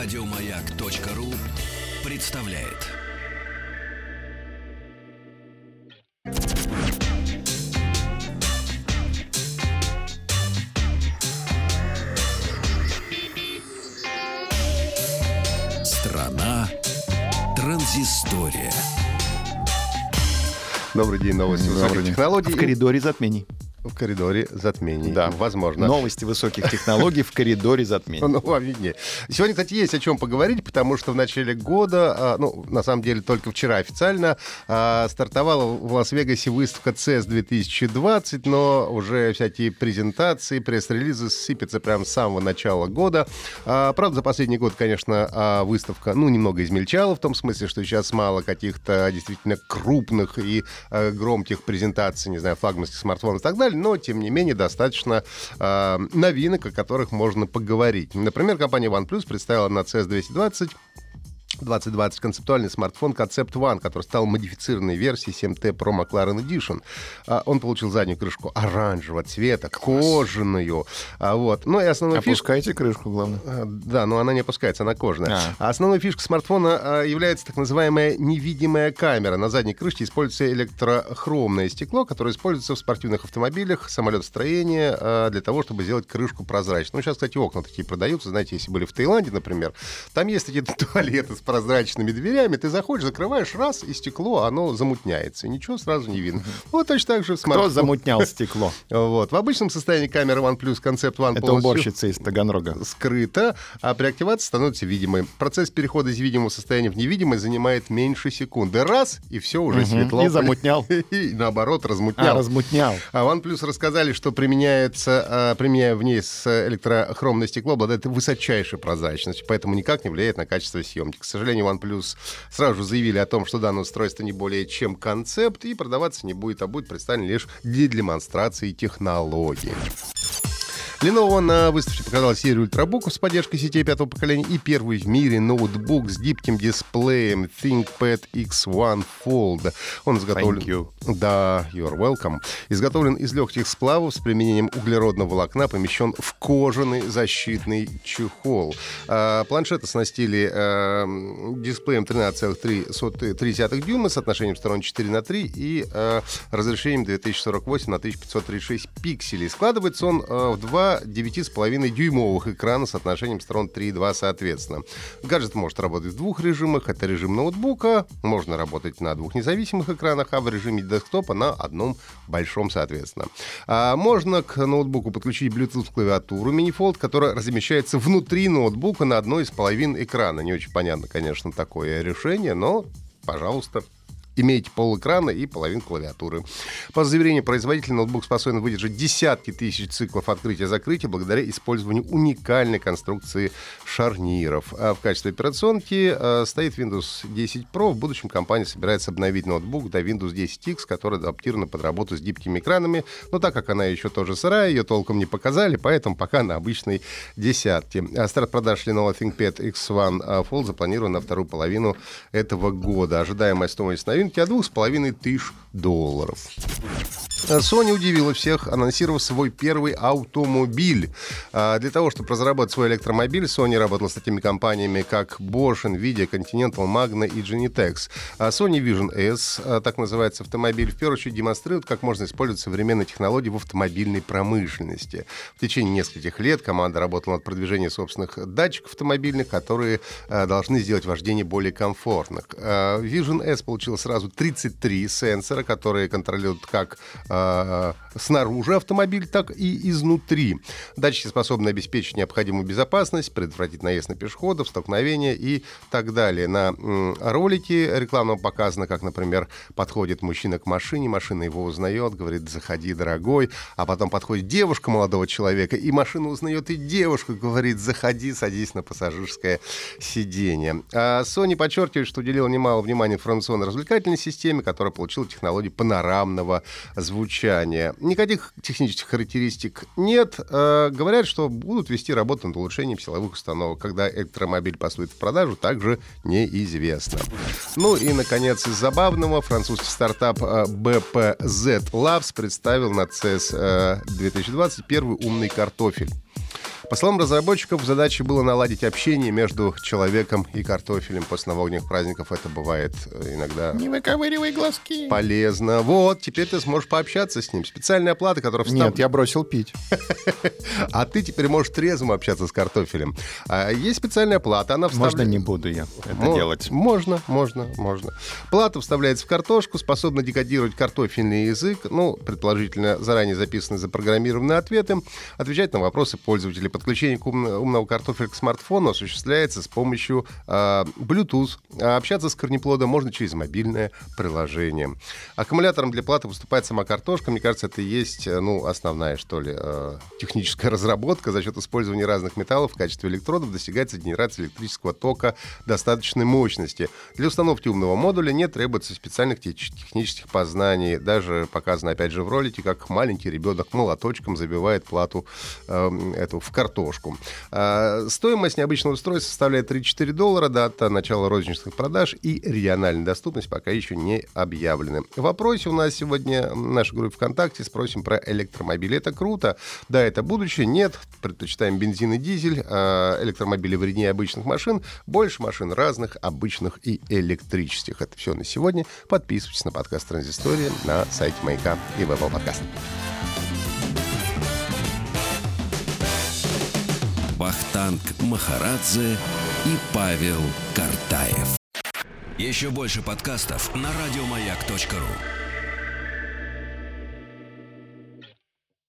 Радиомаяк.ру представляет. Страна транзистория. Добрый день, новости высоких технологий. В коридоре затмений. В коридоре затмений. Да. Возможно. Новости высоких технологий в коридоре затмений. Ну, вам виднее. Сегодня, кстати, есть о чем поговорить, потому что в начале года, а, ну, на самом деле, только вчера официально а, стартовала в Лас-Вегасе выставка CES 2020, но уже всякие презентации, пресс-релизы сыпятся прямо с самого начала года. А, правда, за последний год, конечно, выставка, ну, немного измельчала, в том смысле, что сейчас мало каких-то действительно крупных и громких презентаций, не знаю, флагманских смартфонов и так далее, но, тем не менее, достаточно э, новинок, о которых можно поговорить. Например, компания OnePlus представила на CES 220 2020 концептуальный смартфон Concept One, который стал модифицированной версией 7T Pro McLaren Edition. А, он получил заднюю крышку оранжевого цвета, кожаную. А, вот. Ну и основная Опускайте фишка... крышку, главное. А, да, но она не опускается, она кожаная. А. Основной фишкой смартфона является так называемая невидимая камера. На задней крышке используется электрохромное стекло, которое используется в спортивных автомобилях, самолетостроении для того, чтобы сделать крышку прозрачной. Ну, сейчас, кстати, окна такие продаются. Знаете, если были в Таиланде, например, там есть такие туалеты с прозрачными дверями, ты заходишь, закрываешь раз, и стекло, оно замутняется. И ничего сразу не видно. Вот точно так же в Кто замутнял стекло? Вот. В обычном состоянии камера OnePlus Concept One Это уборщица из Таганрога. скрыта, а при активации становится видимой. Процесс перехода из видимого состояния в невидимое занимает меньше секунды. Раз, и все уже светло. И замутнял. И наоборот, размутнял. А, размутнял. А OnePlus рассказали, что применяется, а, применяя в ней с электрохромное стекло, обладает высочайшей прозрачностью, поэтому никак не влияет на качество съемки. К сожалению, OnePlus сразу же заявили о том, что данное устройство не более чем концепт и продаваться не будет, а будет представлен лишь для демонстрации технологий. Lenovo на выставке показала серию ультрабуков с поддержкой сетей пятого поколения и первый в мире ноутбук с гибким дисплеем ThinkPad X1 Fold. Он изготовлен... Thank you. Да, you're welcome. Изготовлен из легких сплавов с применением углеродного волокна, помещен в кожаный защитный чехол. А, планшет оснастили а, дисплеем 13,3 дюйма с отношением сторон 4 на 3 и а, разрешением 2048 на 1536 пикселей. Складывается он а, в два 9,5 дюймовых экрана с отношением сторон 3 и 2 соответственно. Гаджет может работать в двух режимах. Это режим ноутбука, можно работать на двух независимых экранах, а в режиме десктопа на одном большом соответственно. А можно к ноутбуку подключить Bluetooth клавиатуру мини-фолд, которая размещается внутри ноутбука на одной из половин экрана. Не очень понятно, конечно, такое решение, но пожалуйста имеете полэкрана и половину клавиатуры. По заверению производителя, ноутбук способен выдержать десятки тысяч циклов открытия-закрытия благодаря использованию уникальной конструкции шарниров. А в качестве операционки э, стоит Windows 10 Pro. В будущем компания собирается обновить ноутбук до Windows 10X, который адаптирован под работу с гибкими экранами. Но так как она еще тоже сырая, ее толком не показали, поэтому пока на обычной десятке. А старт продаж Lenovo ThinkPad X1 Fold запланирован на вторую половину этого года. Ожидаемая стоимость новинки рынке от двух с половиной тысяч долларов. Sony удивила всех, анонсировав свой первый автомобиль. А, для того, чтобы разработать свой электромобиль, Sony работала с такими компаниями, как Bosch, Nvidia, Continental, Magna и Genitex. А Sony Vision S, а, так называется автомобиль, в первую очередь демонстрирует, как можно использовать современные технологии в автомобильной промышленности. В течение нескольких лет команда работала над продвижением собственных датчиков автомобильных, которые должны сделать вождение более комфортным. Vision S получил сразу 33 сенсора, которые контролируют как э, снаружи автомобиль, так и изнутри. Датчики способны обеспечить необходимую безопасность, предотвратить наезд на пешеходов, столкновения и так далее. На ролике рекламного показано, как, например, подходит мужчина к машине, машина его узнает, говорит, заходи, дорогой, а потом подходит девушка молодого человека, и машина узнает и девушку, говорит, заходи, садись на пассажирское сиденье. А Sony подчеркивает, что уделила немало внимания информационно-развлекательной системе, которая получила технологию панорамного звучания. Никаких технических характеристик нет. Э, говорят, что будут вести работу над улучшением силовых установок. Когда электромобиль поступит в продажу, также неизвестно. Ну и, наконец, из забавного, французский стартап э, BPZ Labs представил на CES э, 2020 первый умный картофель. По словам разработчиков, задачей было наладить общение между человеком и картофелем. После новогодних праздников это бывает э, иногда Не выковыривай глазки. полезно. Вот, теперь ты сможешь пообщаться с ним. Специальная плата, которая встав- Нет, я бросил пить. А ты теперь можешь трезвым общаться с картофелем. А есть специальная плата, она Можно вставля- не буду я это делать. Можно, можно, можно. Плата вставляется в картошку, способна декодировать картофельный язык, ну, предположительно, заранее записанные запрограммированные ответы, отвечать на вопросы пользователей. Подключение ум- умного картофеля к смартфону осуществляется с помощью а, Bluetooth. А общаться с корнеплодом можно через мобильное приложение. Аккумулятором для платы выступает сама картошка. Мне кажется, это и есть, э, ну, основная, что ли, э, техническая разработка. За счет использования разных металлов в качестве электродов достигается генерация электрического тока достаточной мощности. Для установки умного модуля не требуется специальных теч- технических познаний. Даже показано, опять же, в ролике, как маленький ребенок молоточком забивает плату э, эту в картошку. А, стоимость необычного устройства составляет 3-4 доллара. Дата начала розничных продаж и региональная доступность пока еще не объявлены. В вопросе у нас сегодня в нашей группе ВКонтакте спросим про электромобили. Это круто. Да, это будущее. Нет, предпочитаем бензин и дизель. А электромобили вреднее обычных машин. Больше машин разных, обычных и электрических. Это все на сегодня. Подписывайтесь на подкаст Транзистория на сайте Маяка и в Apple Podcast. Вахтанг Махарадзе и Павел Картаев. Еще больше подкастов на радиомаяк.ру.